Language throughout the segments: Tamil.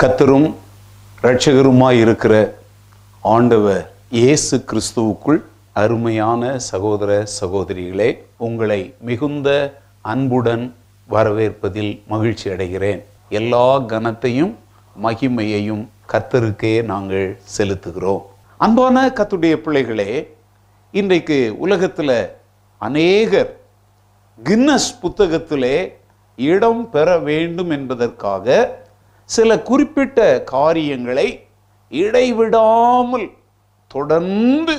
கத்தரும் இரட்சகருமாய் இருக்கிற ஆண்டவர் இயேசு கிறிஸ்துவுக்குள் அருமையான சகோதர சகோதரிகளே உங்களை மிகுந்த அன்புடன் வரவேற்பதில் மகிழ்ச்சி அடைகிறேன். எல்லா கனத்தையும் மகிமையையும் கத்தருக்கே நாங்கள் செலுத்துகிறோம். அன்பான கத்துடைய பிள்ளைகளே இன்றைக்கு உலகத்தில் அநேகர் கின்னஸ் புத்தகத்திலே இடம் பெற வேண்டும் என்பதற்காக சில குறிப்பிட்ட காரியங்களை இடைவிடாமல் தொடர்ந்து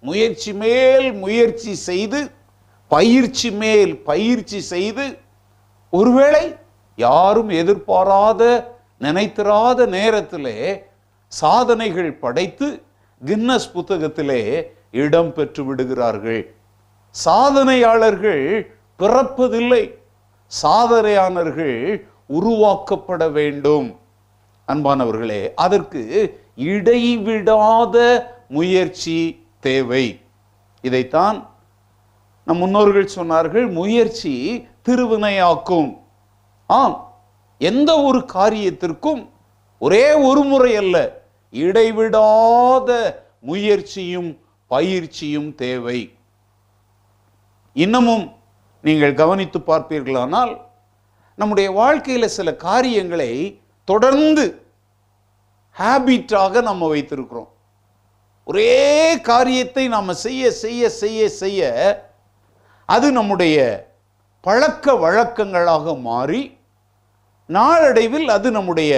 முயற்சி மேல் முயற்சி செய்து பயிற்சி மேல் பயிற்சி செய்து ஒருவேளை யாரும் எதிர்பாராத நினைத்திராத நேரத்திலே சாதனைகள் படைத்து கின்னஸ் புத்தகத்திலே இடம் பெற்று விடுகிறார்கள். சாதனையாளர்கள் பிறப்பதில்லை. சாதனையாளர்கள் உருவாக்கப்பட வேண்டும். அன்பானவர்களே அதற்கு இடைவிடாத முயற்சி தேவை. இதைத்தான் நம் முன்னோர்கள் சொன்னார்கள் முயற்சி திருவினையாக்கும். ஆம் எந்த ஒரு காரியத்திற்கும் ஒரே ஒரு முறை அல்ல இடைவிடாத முயற்சியும் பயிற்சியும் தேவை. இன்னமும் நீங்கள் கவனித்து பார்ப்பீர்களானால் நம்முடைய வாழ்க்கையில் சில காரியங்களை தொடர்ந்து ஹேபிட்டாக நம்ம வைத்திருக்கிறோம். ஒரே காரியத்தை நாம் செய்ய செய்ய செய்ய செய்ய அது நம்முடைய பழக்க வழக்கங்களாக மாறி நாளடைவில் அது நம்முடைய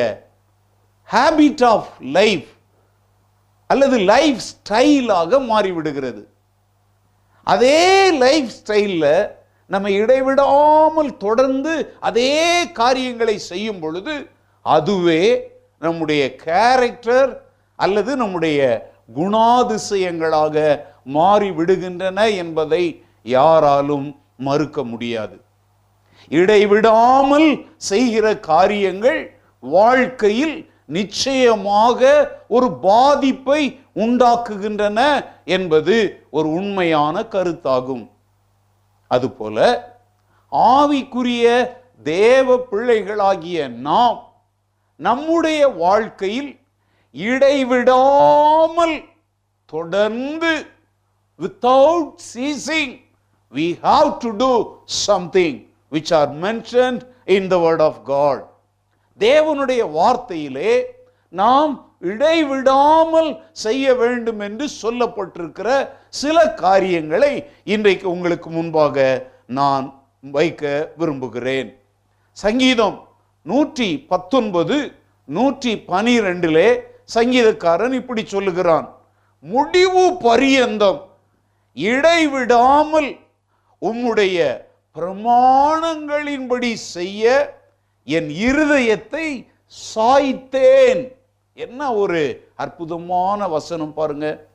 ஹேபிட் ஆஃப் லைஃப் அல்லது லைஃப் ஸ்டைலாக மாறிவிடுகிறது. அதே லைஃப் ஸ்டைலில் நம்ம இடைவிடாமல் தொடர்ந்து அதே காரியங்களை செய்யும் பொழுது அதுவே நம்முடைய கேரக்டர் அல்லது நம்முடைய குணாதிசயங்களாக மாறி விடுகின்றன என்பதை யாராலும் மறுக்க முடியாது. இடைவிடாமல் செய்கிற காரியங்கள் வாழ்க்கையில் நிச்சயமாக ஒரு பாதிப்பை உண்டாக்குகின்றன என்பது ஒரு உண்மையான கருத்தாகும். அதுபோல ஆவிக்குரிய தேவ பிள்ளைகளாகிய நாம் நம்முடைய வாழ்க்கையில் இடைவிடாமல் தொடர்ந்து without ceasing we have to do something which are mentioned in the word of God தேவனுடைய வார்த்தையிலே நாம் இடைவிடாமல் செய்ய வேண்டும் என்று சொல்லப்பட்டிருக்கிற சில காரியங்களை இன்றைக்கு உங்களுக்கு முன்பாக நான் வைக்க விரும்புகிறேன். சங்கீதம் நூற்றி பத்தொன்பது நூற்றி பனிரெண்டிலே சங்கீதக்காரன் இப்படி சொல்லுகிறான். முடிவு பரியந்தம். இடைவிடாமல் உம்முடைய பிரமாணங்களின்படி செய்ய என் இருதயத்தை சாய்த்தேன். என்ன ஒரு அற்புதமான வசனம் பாருங்க.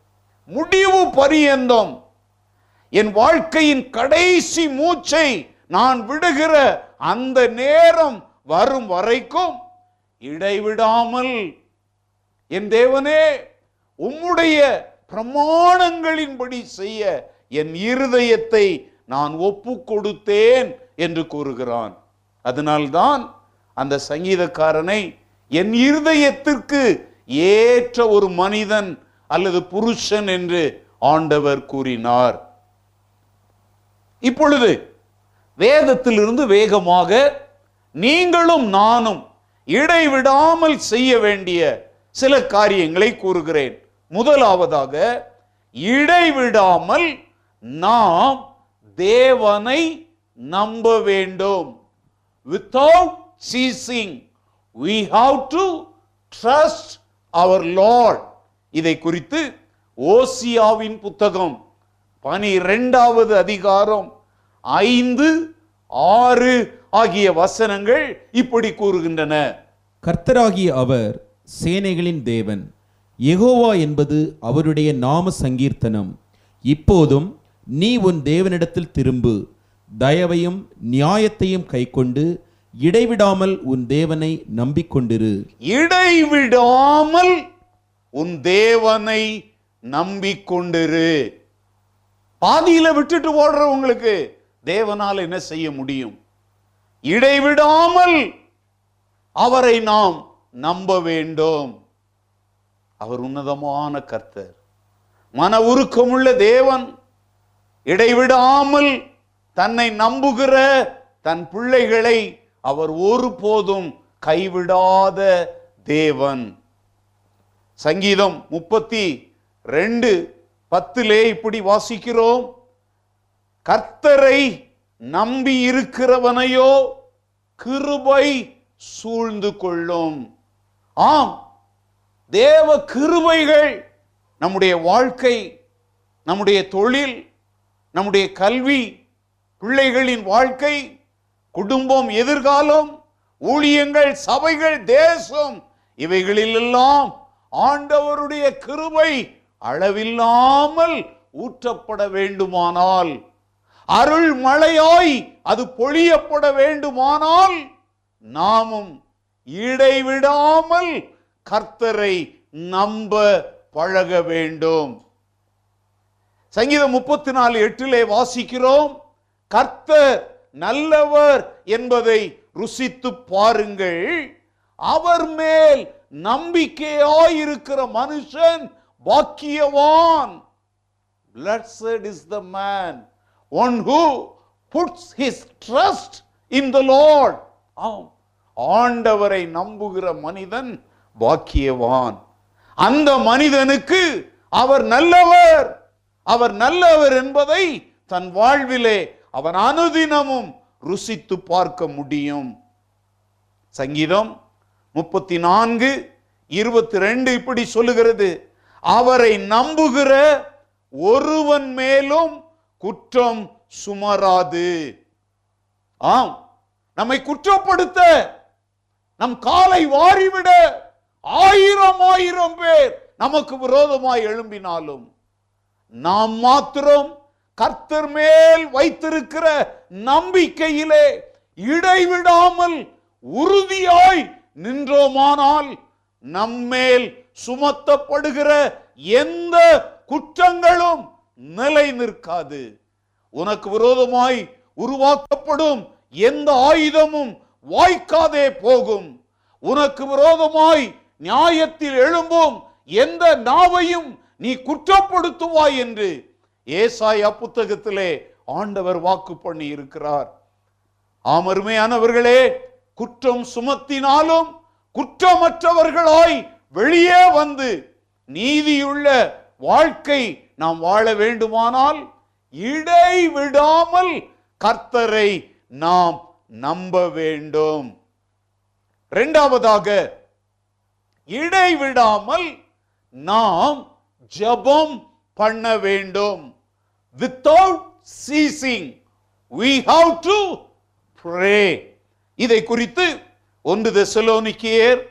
முடிவு பரியந்தம். என் வாழ்க்கையின் கடைசி மூச்சை நான் விடுகிற அந்த நேரம் வரும் வரைக்கும் இடைவிடாமல் என் தேவனே உம்முடைய பிரமாணங்களின்படி செய்ய என் இருதயத்தை நான் ஒப்பு கொடுத்தேன் என்று கூறுகிறான். அதனால்தான் அந்த சங்கீதக்காரனை என் இருதயத்திற்கு ஏற்ற ஒரு மனிதன் அல்லது புருஷன் என்று ஆண்டவர் கூறினார். இப்பொழுது வேதத்திலிருந்து வேகமாக நீங்களும் நானும் இடைவிடாமல் செய்ய வேண்டிய சில காரியங்களை கூறுகிறேன். முதலாவதாக இடைவிடாமல் நாம் தேவனை நம்ப வேண்டும். Without ceasing we have to trust our Lord இதை குறித்து ஓசியாவின் புத்தகம் பனிரெண்டாவது அதிகாரம் ஐந்து ஆறு ஆகிய வசனங்கள் இப்படி கூறுகின்றன. கர்த்தராகிய அவர் சேனைகளின் தேவன். எகோவா என்பது அவருடைய நாம சங்கீர்த்தனம். இப்போதும் நீ உன் தேவனிடத்தில் திரும்பு தயவையும் நியாயத்தையும் கைக்கொண்டு இடைவிடாமல் உன் தேவனை நம்பிக்கொண்டிரு. இடைவிடாமல் உன் தேவனை நம்பிக்கொண்டிரு. பாதியில விட்டுட்டு ஓடுறவங்களுக்கு தேவனால் என்ன செய்ய முடியும்? இடைவிடாமல் அவரை நாம் நம்ப வேண்டும். அவர் உன்னதமான கர்த்தர். மன உருக்கமுள்ள தேவன். இடைவிடாமல் தன்னை நம்புகிற தன் பிள்ளைகளை அவர் ஒருபோதும் கைவிடாத தேவன். சங்கீதம் முப்பத்தி ரெண்டு பத்திலே இப்படி வாசிக்கிறோம். கர்த்தரை நம்பி இருக்கிறவனையோ கிருபை சூழ்ந்து கொள்ளும். ஆம் தேவ கிருபைகள் நம்முடைய வாழ்க்கை நம்முடைய தொழில் நம்முடைய கல்வி பிள்ளைகளின் வாழ்க்கை குடும்பம் எதிர்காலம் ஊழியங்கள் சபைகள் தேசம் இவைகளிலெல்லாம் ஆண்டவருடைய கிருபை அளவில்லாமல் ஊற்றப்பட வேண்டுமானால் அருள் மழையாய் அது பொழியப்பட வேண்டுமானால் நாமும் இடைவிடாமல் கர்த்தரை நம்ப பழக வேண்டும். சங்கீதம் முப்பத்தி நாலு எட்டிலே வாசிக்கிறோம் கர்த்தர் நல்லவர் என்பதை ருசித்து பாருங்கள். அவர் மேல் நம்பிக்கையாயிருக்கிற மனுஷன் பாக்கியவான். Blessed is the man, one who puts his trust in the Lord. ஆம் ஆண்டவரை நம்புகிற மனிதன் பாக்கியவான். அந்த மனிதனுக்கு அவர் நல்லவர். அவர் நல்லவர் என்பதை தன் வாழ்விலே அவன் அனுதினமும் ருசித்து பார்க்க முடியும். சங்கீதம் முப்பத்தி நான்கு இருபத்தி ரெண்டு இப்படி சொல்லுகிறது. அவரை நம்புகிற ஒருவன் மேலும் குற்றம் சுமராது. ஆம் நம்மை குற்றப்படுத்த நம் காலை வாரிவிட ஆயிரம் ஆயிரம் பேர் நமக்கு விரோதமாய் எழும்பினாலும் நாம் மாத்திரம் கர்த்தர் மேல் வைத்திருக்கிற நம்பிக்கையிலே இடைவிடாமல் உறுதியாய் நின்றோமானால் நம்மேல் சுமத்தப்படுகிற எந்த குற்றங்களும் நிலை நிற்காது. உனக்கு விரோதமாய் உருவாக்கப்படும் எந்த ஆயுதமும் வாய்க்காதே போகும். உனக்கு விரோதமாய் நியாயத்தில் எழும்பும் எந்த நாவையும் நீ குற்றப்படுத்துவாய் என்று ஏசாயா புத்தகத்திலே ஆண்டவர் வாக்கு பண்ணி இருக்கிறார். ஆமருமையானவர்களே குற்றம் சுமத்தினாலும் குற்றமற்றவர்களாய் வெளியே வந்து நீதியுள்ள வாழ்க்கை நாம் வாழ வேண்டுமானால் இடைவிடாமல் கர்த்தரை நாம் நம்ப வேண்டும். இரண்டாவதாக இடைவிடாமல் நாம் ஜெபம் பண்ண வேண்டும். Without ceasing we have to pray. இதை குறித்து ஒன்று தெசலோனிக்கேயர்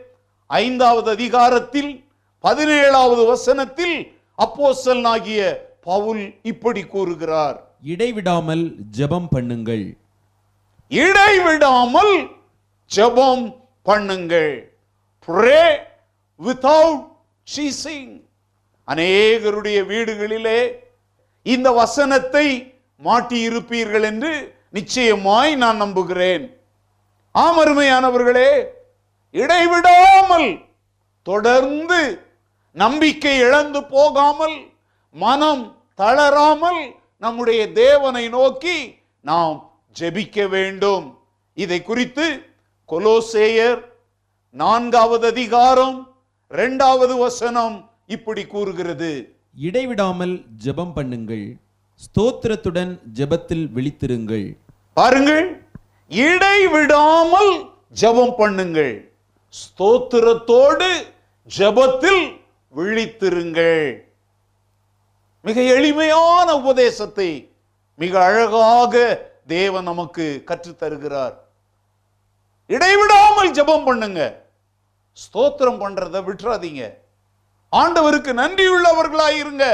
ஐந்தாவது அதிகாரத்தில் பதினேழாவது வசனத்தில் அப்போஸ்தலனாகிய பவுல் இப்படி கூறுகிறார். இடைவிடாமல் ஜெபம் பண்ணுங்கள். இடைவிடாமல் ஜெபம் பண்ணுங்கள். Pray without ceasing. அநேகருடைய வீடுகளிலே இந்த வசனத்தை மாட்டியிருப்பீர்கள் என்று நிச்சயமாய் நான் நம்புகிறேன். ஆமருமையானவர்களே இடைவிடாமல் தொடர்ந்து நம்பிக்கை இழந்து போகாமல் மனம் தளராமல் நம்முடைய தேவனை நோக்கி நாம் ஜெபிக்க வேண்டும். இதை குறித்து கொலோசேயர் நான்காவது அதிகாரம் இரண்டாவது வசனம் இப்படி கூறுகிறது. இடைவிடாமல் ஜெபம் பண்ணுங்கள். ஸ்தோத்திரத்துடன் ஜெபத்தில் விழித்திருங்கள். பாருங்கள் இடைவிடாமல் ஜெபம் பண்ணுங்கள். ஸ்தோத்திரத்தோடு ஜெபத்தில் விழித்திருங்கள். மிக எளிமையான உபதேசத்தை மிக அழகாக தேவன் நமக்கு கற்றுத் தருகிறார் இடைவிடாமல் ஜெபம் பண்ணுங்க. ஸ்தோத்திரம் பண்றதை விட்டுறாதீங்க. ஆண்டவருக்கு நன்றியுள்ளவர்களாயிருங்க.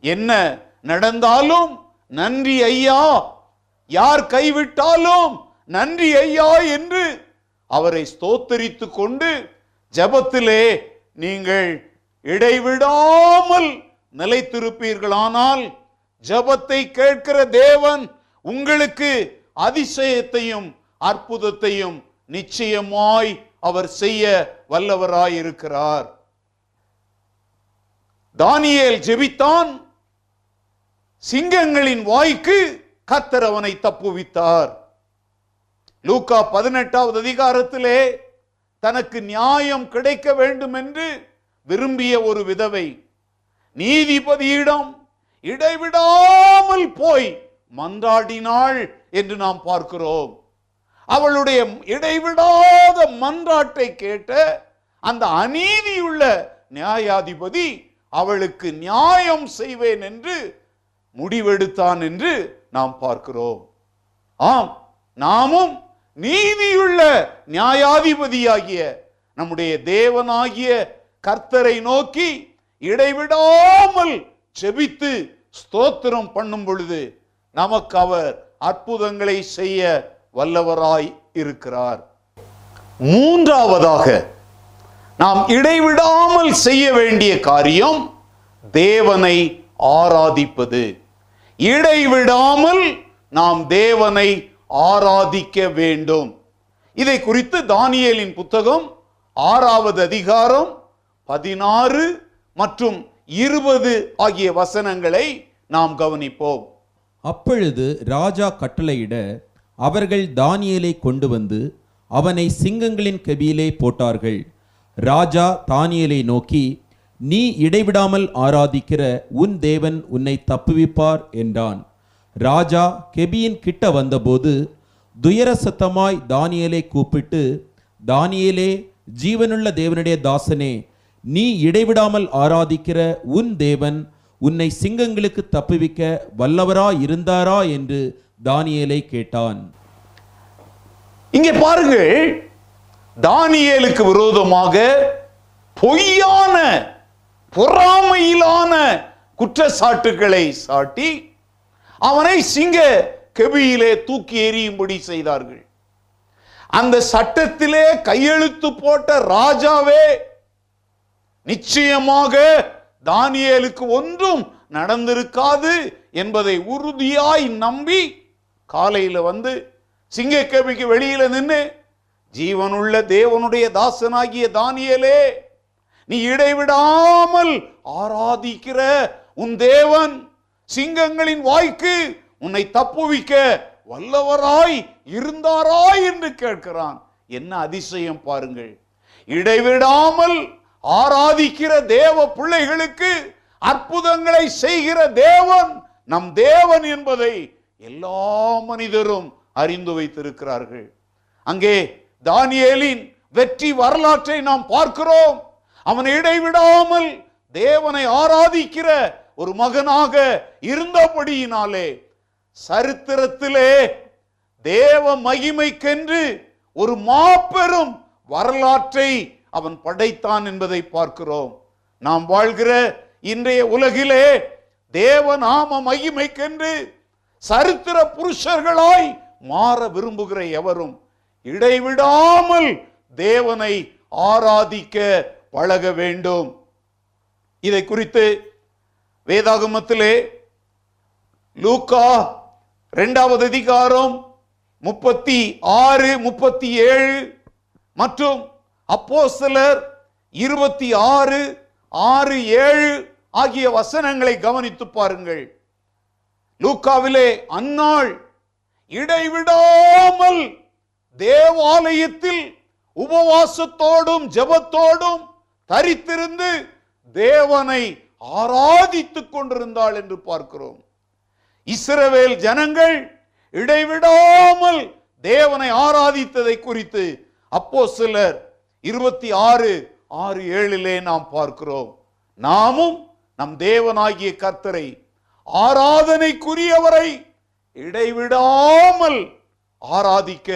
என்ன நடந்தாலும் நன்றி ஐயா. யார் கைவிட்டாலும் நன்றி ஐயா என்று அவரை ஸ்தோத்தரித்து கொண்டு ஜெபத்திலே நீங்கள் இடைவிடாமல் நிலைத்திருப்பீர்களானால் ஜெபத்தை கேட்கிற தேவன் உங்களுக்கு அதிசயத்தையும் அற்புதத்தையும் நிச்சயமாய் அவர் செய்ய வல்லவராயிருக்கிறார். தானியேல் ஜெபித்தான். சிங்கங்களின் வாய்க்கு கத்தர் அவனை தப்புவித்தார். லூக்கா பதினெட்டாவது அதிகாரத்திலே தனக்கு நியாயம் கிடைக்க வேண்டும் என்று விரும்பிய ஒரு விதவை நீதிபதியிடம் இடைவிடாமல் போய் மன்றாடினாள் என்று நாம் பார்க்கிறோம். அவளுடைய இடைவிடாத மன்றாட்டை கேட்ட அந்த அநீதியுள்ள நியாயாதிபதி அவளுக்கு நியாயம் செய்வேன் என்று முடிவெடுத்தான் என்று நாம் பார்க்கிறோம். ஆம் நாமும் நீதியுள்ள நியாயாதிபதியாகிய நம்முடைய தேவனாகிய கர்த்தரை நோக்கி இடைவிடாமல் செபித்து ஸ்தோத்திரம் பண்ணும் பொழுது நமக்கு அவர் அற்புதங்களை செய்ய வல்லவராய் இருக்கிறார். மூன்றாவதாக நாம் இடைவிடாமல் செய்ய வேண்டிய காரியம் தேவனை ஆராதிப்பது. இடைவிடாமல் நாம் தேவனை ஆராதிக்க வேண்டும். இதை குறித்து தானியலின் புத்தகம் ஆறாவது அதிகாரம் பதினாறு மற்றும் இருபது ஆகிய வசனங்களை நாம் கவனிப்போம். அப்பொழுது ராஜா கட்டளையிட அவர்கள் தானியலை கொண்டு வந்து அவனை சிங்கங்களின் கபியிலே போட்டார்கள். ராஜா தானியலை நோக்கி நீ இடைவிடாமல் ஆராதிக்கிற உன் தேவன் உன்னை தப்புவிப்பார் என்றான். ராஜா கெபியின் கிட்ட வந்தபோது துயர சத்தமாய் தானியலை கூப்பிட்டு தானியலே ஜீவனுள்ள தேவனுடைய தாசனே நீ இடைவிடாமல் ஆராதிக்கிற உன் தேவன் உன்னை சிங்கங்களுக்கு தப்புவிக்க வல்லவரா இருந்தாரா என்று தானியலை கேட்டான். இங்கே பாருங்கள் தானியேலுக்கு விரோதமாக பொய்யான பொறாமையிலான குற்றச்சாட்டுகளை சாட்டி அவனை சிங்க கெபியிலே தூக்கி எறியும்படி செய்தார்கள். அந்த சட்டத்திலே கையெழுத்து போட்ட ராஜாவே நிச்சயமாக தானியேலுக்கு ஒன்றும் நடந்திருக்காது என்பதை உறுதியாய் நம்பி காலையில் வந்து சிங்கக்கேபிக்கு வெளியில நின்று ஜீவனுள்ள தேவனுடைய தாசனாகிய தானியலே நீ இடைவிடாமல் ஆராதிக்கிற உன் தேவன் சிங்கங்களின் வாய்க்கு உன்னை தப்புவிக்க வல்லவராய் இருந்தாராய் என்று கேட்கிறான். என்ன அதிசயம் பாருங்கள். இடைவிடாமல் ஆராதிக்கிற தேவ பிள்ளைகளுக்கு அற்புதங்களை செய்கிற தேவன் நம் தேவன் என்பதை எல்லா மனிதரும் அறிந்து வைத்திருக்கிறார்கள். அங்கே தானியேலின் வெற்றி வரலாற்றை நாம் பார்க்கிறோம். அவன் இடைவிடாமல் தேவனை ஆராதிக்கிற ஒரு மகனாக இருந்தபடியினாலே சரித்திரத்திலே தேவ மகிமைக்கென்று ஒரு மாபெரும் வரலாற்றை அவன் படைத்தான் என்பதை பார்க்கிறோம். நாம் வாழ்கிற இன்றைய உலகிலே தேவ நாம மகிமைக்கென்று சரித்திர புருஷர்களாய் மாற விரும்புகிற எவரும் இடைவிடாமல் தேவனை ஆராதிக்க பழக வேண்டும். இதை குறித்து வேதாகமத்திலே லூக்கா இரண்டாவது அதிகாரம் முப்பத்தி ஆறு முப்பத்தி ஏழு மற்றும் அப்போ சிலர் இருபத்தி ஆறு ஆறு ஏழு ஆகிய வசனங்களை கவனித்து பாருங்கள். லூக்காவிலே அந்நாள் இடைவிடாமல் தேவாலயத்தில் உபவாசத்தோடும் ஜெபத்தோடும் தரித்திருந்து தேவனை ஆராதித்துக் கொண்டிருந்தாள் என்று பார்க்கிறோம். இஸ்ரவேல் ஜனங்கள் இடைவிடாமல் தேவனை ஆராதித்ததை குறித்து அப்போ சிலர் இருபத்தி ஆறு ஆறு ஏழிலே நாம் பார்க்கிறோம். நாமும் நம் தேவனாகிய கர்த்தரை ஆராதனைக்குரியவரை இடைவிடாமல் ஆராதிக்க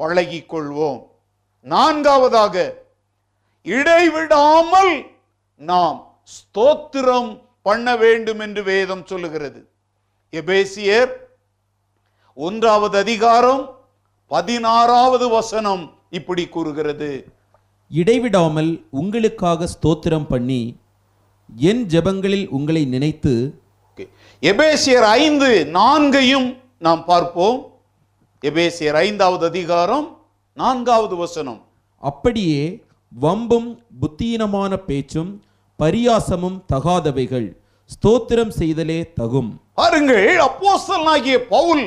பழகிக் கொள்வோம் நான்காவதாக இடைவிடாமல் நாம் ஸ்தோத்திரம் பண்ண வேண்டும் என்று வேதம் சொல்லுகிறது. எபேசியர் ஒன்றாவது அதிகாரம் பதினாறாவது வசனம் இப்படி கூறுகிறது. இடைவிடாமல் உங்களுக்காக ஸ்தோத்திரம் பண்ணி என் ஜெபங்களில் உங்களை நினைத்து எபேசியர் ஐந்து நான்கையும் நாம் பார்ப்போம். எபேசியர் ஐந்தாவது அதிகாரம் நான்காவது வசனம். அப்படியே வம்பும் புத்தீனமான பேச்சும் பரியாசமும் தகாதவைகள் ஸ்தோத்திரம் செய்தலே தகும். பாருங்கள் அப்போஸ்தலனாகிய பவுல்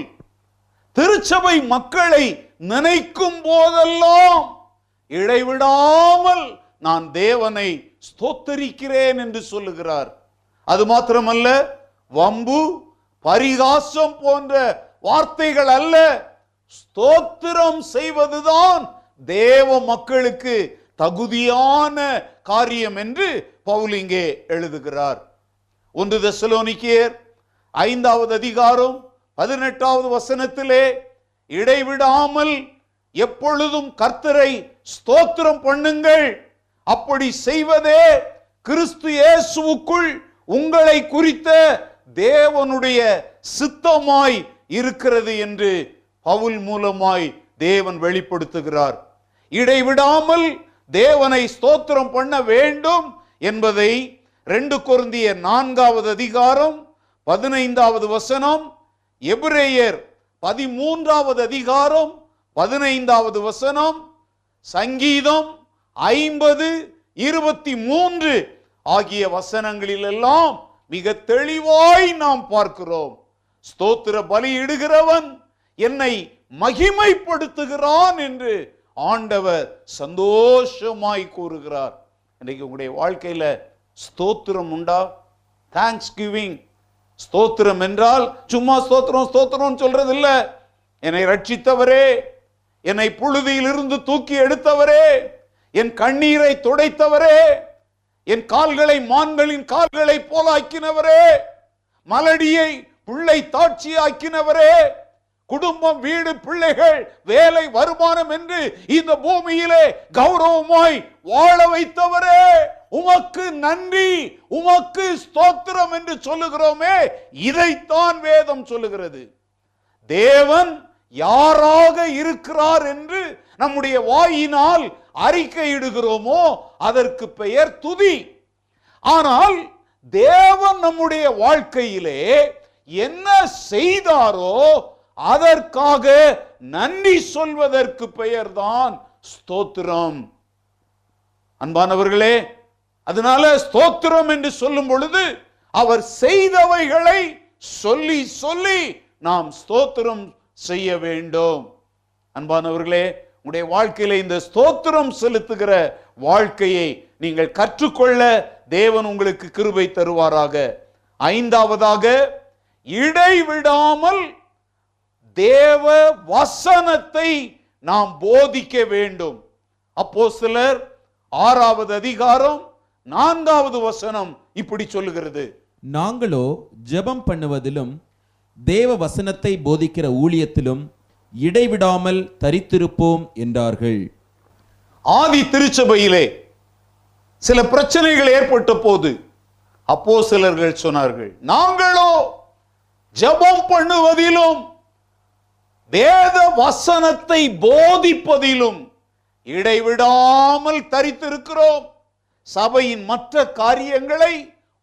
திருச்சபை மக்களை நினைக்கும் போதெல்லாம் இடைவிடாமல் நான் தேவனை ஸ்தோத்தரிக்கிறேன் என்று சொல்லுகிறார். அது மாத்திரமல்ல வம்பு பரிகாசம் போன்ற வார்த்தைகள் அல்ல. ஸ்தோத்திரம் செய்வதுதான் தேவ மக்களுக்கு தகுதியான காரியம் என்று பவுல் இங்கே எழுதுகிறார். ஒன்று தசலோனிக்கியர் ஐந்தாவது அதிகாரம் பதினெட்டாவது வசனத்திலே இடைவிடாமல் எப்பொழுதும் கர்த்தரை ஸ்தோத்திரம் பண்ணுங்கள் அப்படி செய்வதே கிறிஸ்து இயேசுவுக்குள் உங்களை குறித்த தேவனுடைய சித்தமாய் இருக்கிறது என்று பவுல் மூலமாய் தேவன் வெளிப்படுத்துகிறார். இடைவிடாமல் தேவனை ஸ்தோத்திரம் பண்ண வேண்டும் என்பதை ரெண்டு கொருந்திய நான்காவது அதிகாரம் பதினைந்தாவது வசனம் எபிரேயர் பதிமூன்றாவது அதிகாரம் பதினைந்தாவது வசனம் சங்கீதம் ஐம்பது இருபத்தி மூன்று ஆகிய வசனங்களிலெல்லாம் மிக தெளிவாய் நாம் பார்க்கிறோம். ஸ்தோத்திர பலியிடுகிறவன் என்னை மகிமைப்படுத்துகிறான் என்று ஆண்டவர் சந்தோஷமாய் கூறுகிறார். இன்றைக்கு உங்களுடைய வாழ்க்கையில ஸ்தோத்திரம் உண்டா? தேங்க்ஸ் கிவிங் ஸ்தோத்திரம் என்றால் சும்மா ஸ்தோத்திரம் ஸ்தோத்திரம் சொல்றது இல்ல என்னை ரட்சித்தவரே என்னை புழுதியிலிருந்து தூக்கி எடுத்தவரே என் கண்ணீரை துடைத்தவரே என் கால்களை மான்களின் கால்களை போலாக்கினவரே மலடியை பிள்ளை தாட்சியாக்கினவரே குடும்பம் வீடு பிள்ளைகள் வேலை வருமானம் என்று இந்த பூமியிலே கௌரவமாய் வாழ வைத்தவரே. உமக்கு நன்றி உமக்கு ஸ்தோத்திரம் என்று சொல்லுகிறோமே. இதைத்தான் வேதம் சொல்லுகிறது. தேவன் யாராக இருக்கிறார் என்று நம்முடைய வாயினால் அறிக்கையிடுகிறோமோ அதற்கு பெயர் துதி. ஆனால் தேவன் நம்முடைய வாழ்க்கையிலே என்ன செய்தாரோ அதற்காக நன்றி சொல்வதற்கு பெயர்தான் ஸ்தோத்திரம். அன்பானவர்களே அதனால ஸ்தோத்திரம் என்று சொல்லும் பொழுது அவர் செய்தவைகளை சொல்லி சொல்லி நாம் ஸ்தோத்திரம் செய்ய வேண்டும். அன்பானவர்களே உங்களுடைய வாழ்க்கையில இந்த ஸ்தோத்திரம் செலுத்துகிற வாழ்க்கையை நீங்கள் கற்றுக்கொள்ள தேவன் உங்களுக்கு கிருபை தருவாராக. ஐந்தாவதாக இடைவிடாமல் தேவ வசனத்தை நாம் போதிக்க வேண்டும். அப்போ சிலர் ஆறாவது அதிகாரம் நான்காவது வசனம் இப்படி சொல்லுகிறது. நாங்களோ ஜெபம் பண்ணுவதிலும் தேவ வசனத்தை போதிக்கிற ஊழியத்திலும் இடைவிடாமல் தரித்திருப்போம் என்றார்கள். ஆதி திருச்சபையிலே சில பிரச்சனைகள் ஏற்பட்ட போது அப்போ சிலர்கள் சொன்னார்கள் நாங்களோ ஜெபம் பண்ணுவதிலும் வேத வசனத்தை போதிப்பதிலும் இடைவிடாமல் தரித்திருக்கிறோம். சபையின் மற்ற காரியங்களை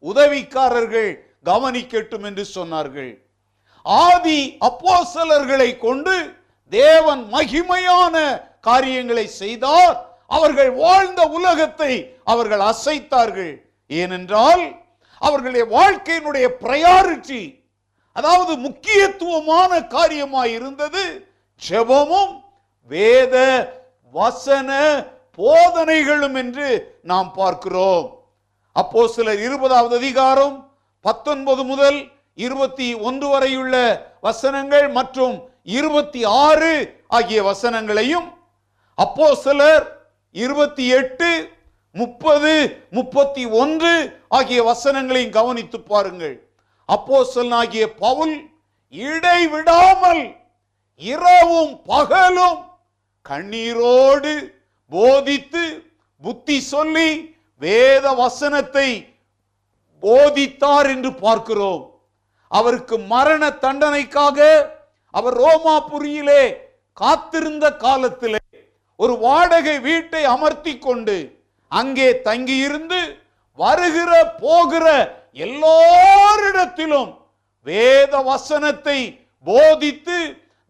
உதவிக்காரர்கள் கவனிக்கட்டும் என்று சொன்னார்கள். ஆதி அப்போசலர்களை கொண்டு தேவன் மகிமையான காரியங்களை செய்தார். அவர்கள் வாழ்ந்த உலகத்தை அவர்கள் அசைத்தார்கள். ஏனென்றால் அவர்களுடைய வாழ்க்கையினுடைய பிரையாரிட்டி அதாவது முக்கியத்துவமான காரியமாய் இருந்தது ஜெபமும் வேத வசன போதனைகளும் என்று நாம் பார்க்கிறோம். அப்போ சிலர் இருபதாவது அதிகாரம் பத்தொன்பது முதல் இருபத்தி ஒன்று வரையுள்ள வசனங்கள் மற்றும் இருபத்தி ஆறு ஆகிய வசனங்களையும் அப்போ சிலர் இருபத்தி எட்டு முப்பது முப்பத்தி ஒன்று ஆகிய வசனங்களையும் கவனித்து பாருங்கள். அப்போ பவுல் இடைவிடாமல் இரவும் பகலும் கண்ணீரோடு போதித்து புத்தி சொல்லி வேத வசனத்தை போதித்தார் என்று பார்க்கிறோம். அவருக்கு மரண தண்டனைக்காக அவர் ரோமாபுரியிலே காத்திருந்த காலத்திலே ஒரு வாடகை வீட்டை அமர்த்தி கொண்டு அங்கே தங்கியிருந்து வருகிற போகிற எல்லோரிடத்திலும் வேத வசனத்தை போதித்து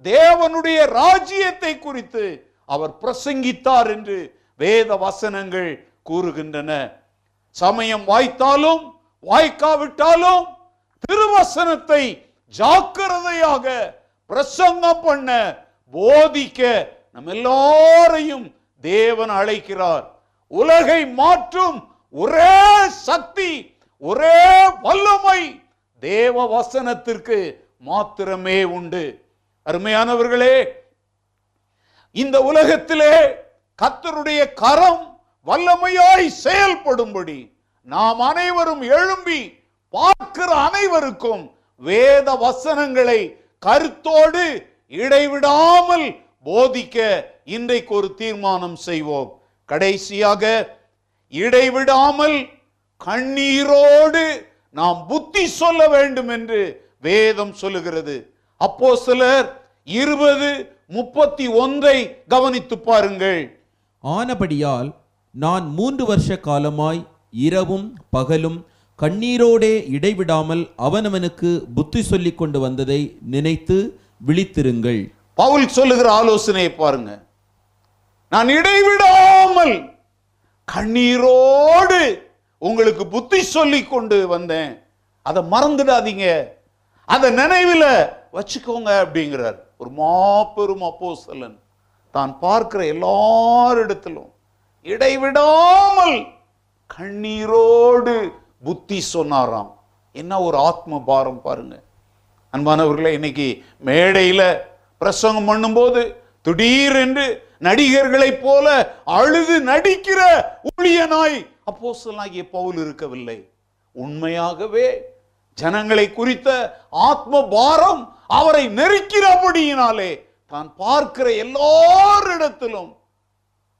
தேவனுடைய ராஜ்யத்தை குறித்து அவர் பிரசங்கித்தார் என்று வேத வசனங்கள் கூறுகின்றன. சமயம் வாய்த்தாலும் வாய்க்காவிட்டாலும் திருவசனத்தை ஜாக்கிரதையாக பிரசங்கம் பண்ண போதிக்க நம்ம எல்லாரையும் தேவன் அழைக்கிறார். உலகை மாற்றும் ஒரே சக்தி ஒரே வல்லமை தேவ வசனத்திற்கு மாத்திரமே உண்டு. அருமையானவர்களே இந்த உலகத்திலே கத்தருடைய கரம் வல்லமையாய் செயல்படும்படி நாம் அனைவரும் எழும்பி பார்க்கிற அனைவருக்கும் வேத வசனங்களை கருத்தோடு இடைவிடாமல் போதிக்க இன்றைக்கு ஒரு தீர்மானம் செய்வோம். கடைசியாக இடைவிடாமல் கண்ணீரோடு நாம் புத்தி சொல்ல வேண்டும் என்று வேதம் சொல்லுகிறது. அப்போ சிலர் இருபது முப்பத்தி ஒன்றை கவனித்து பாருங்கள். ஆனபடியால் நான் மூன்று வருஷ காலமாய் இரவும் பகலும் கண்ணீரோடே இடைவிடாமல் அவனவனுக்கு புத்தி சொல்லிக் கொண்டு வந்ததை நினைத்து விழித்திருங்கள். பவுல் சொல்லுகிற ஆலோசனையை பாருங்க. நான் இடைவிடாமல் கண்ணீரோடு உங்களுக்கு புத்தி சொல்லி கொண்டு வந்தேன். அதை மறந்துடாதீங்க. அதை நினைவில் வச்சுக்கோங்க அப்படிங்கிறார். ஒரு மாபெரும் அப்போஸ்தலன். தான் பார்க்கிற எல்லாரிடத்திலும் இடைவிடாமல் கண்ணீரோடு புத்தி சொன்னாராம். என்ன ஒரு ஆத்ம பாரம் பாருங்க. அன்பானவர்களே இன்னைக்கு மேடையில் பிரசங்கம் பண்ணும்போது திடீரென்று நடிகர்களைப் போல அழுது நடிக்கிற ஊழியனாய் அப்போஸ்தலனாகிய பவுல் இருக்கவில்லை. உண்மையாகவே ஜனங்களை குறித்த ஆத்ம பாரம் அவரை நெருக்கிறபடியினாலே தான் பார்க்கிற எல்லாரிடத்திலும்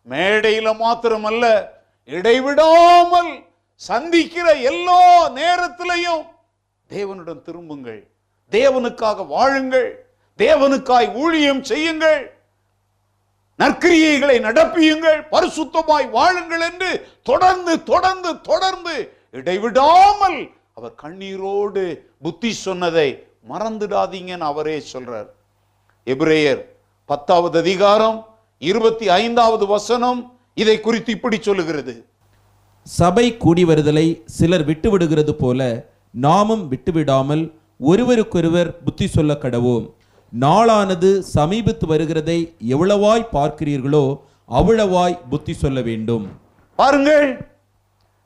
மேடையில மாத்திரமல்ல இடைவிடாமல் சந்திக்கிற எல்லா நேரத்திலையும் தேவனிடம் திரும்புங்கள் தேவனுக்காக வாழுங்கள் தேவனுக்காய் ஊழியம் செய்யுங்கள். நற்கிரியைகளை நடப்பியுங்கள் பரிசுத்தமாய் வாழுங்கள் என்று தொடர்ந்து தொடர்ந்து தொடர்ந்து இடைவிடாமல் அவர் கண்ணீரோடு புத்தி சொன்னதை மறந்துடாதீங்கன்னு அவரே சொல்றார். எபிரேயர் பத்தாவது அதிகாரம் இருபத்தி ஐந்தாவது வசனம் இதை குறித்து இப்படி சொல்லுகிறது. சபை கூடி வருதலை சிலர் விட்டுவிடுகிறது போல நாமும் விட்டுவிடாமல் ஒருவருக்கொருவர் புத்தி சொல்ல கடவோம் நாளானது சமீபத்து வருகிறதை எவ்வளவாய் பார்க்கிறீர்களோ அவ்வளவாய் புத்தி சொல்ல வேண்டும். பாருங்கள்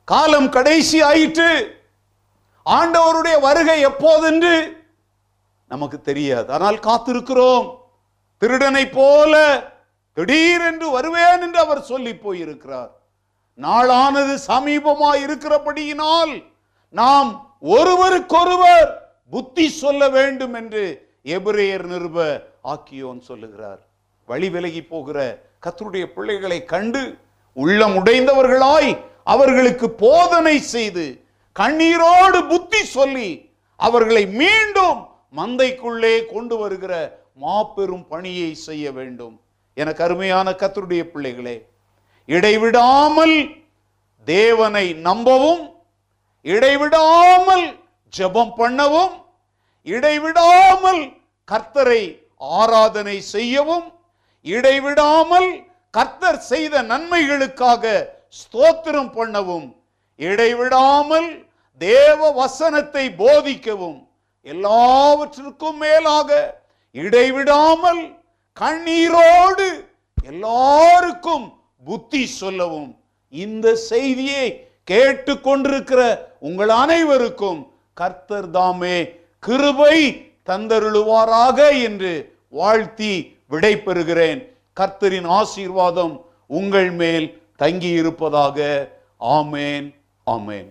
காலம் கடைசி ஆயிற்று. ஆண்டவருடைய வருகை எப்போதென்று நமக்கு தெரியாது. ஆனால் காத்திருக்கிறோம். திருடனை போல திடீரென்று வருவேன் என்று அவர் சொல்லி போயிருக்கிறார். நாளானது சமீபமாய் இருக்கிறபடியினால் நாம் ஒருவருக்கொருவர் புத்தி சொல்ல வேண்டும் என்று எபிரேயர் நிருப ஆக்கியோன் சொல்லுகிறார் வழி விலகி போகிற கத்தருடைய பிள்ளைகளை கண்டு உள்ளம் உடைந்தவர்களாய் அவர்களுக்கு போதனை செய்து கண்ணீரோடு புத்தி சொல்லி அவர்களை மீண்டும் மந்தைக்குள்ளே கொண்டு வருகிற மாபெரும் பணியை செய்ய வேண்டும். எனக்கு அருமையான கத்தருடைய பிள்ளைகளே இடைவிடாமல் தேவனை நம்பவும் இடைவிடாமல் ஜெபம் பண்ணவும் இடைவிடாமல் கர்த்தரை ஆராதனை செய்யவும் இடைவிடாமல் கர்த்தர் செய்த நன்மைகளுக்காக ஸ்தோத்திரம் பண்ணவும் இடைவிடாமல் தேவ வசனத்தை போதிக்கவும் எல்லாவற்றிற்கும் மேலாக இடைவிடாமல் கண்ணீரோடு எல்லாருக்கும் புத்தி சொல்லவும் இந்த செய்தியை கேட்டுக்கொண்டிருக்கிற உங்கள் அனைவருக்கும் கர்த்தர் தாமே கிருபை தந்தருளுவாராக என்று வாழ்த்தி விடை பெறுகிறேன் கர்த்தரின் ஆசீர்வாதம் உங்கள் மேல் தங்கியிருப்பதாக. ஆமேன் ஆமேன்.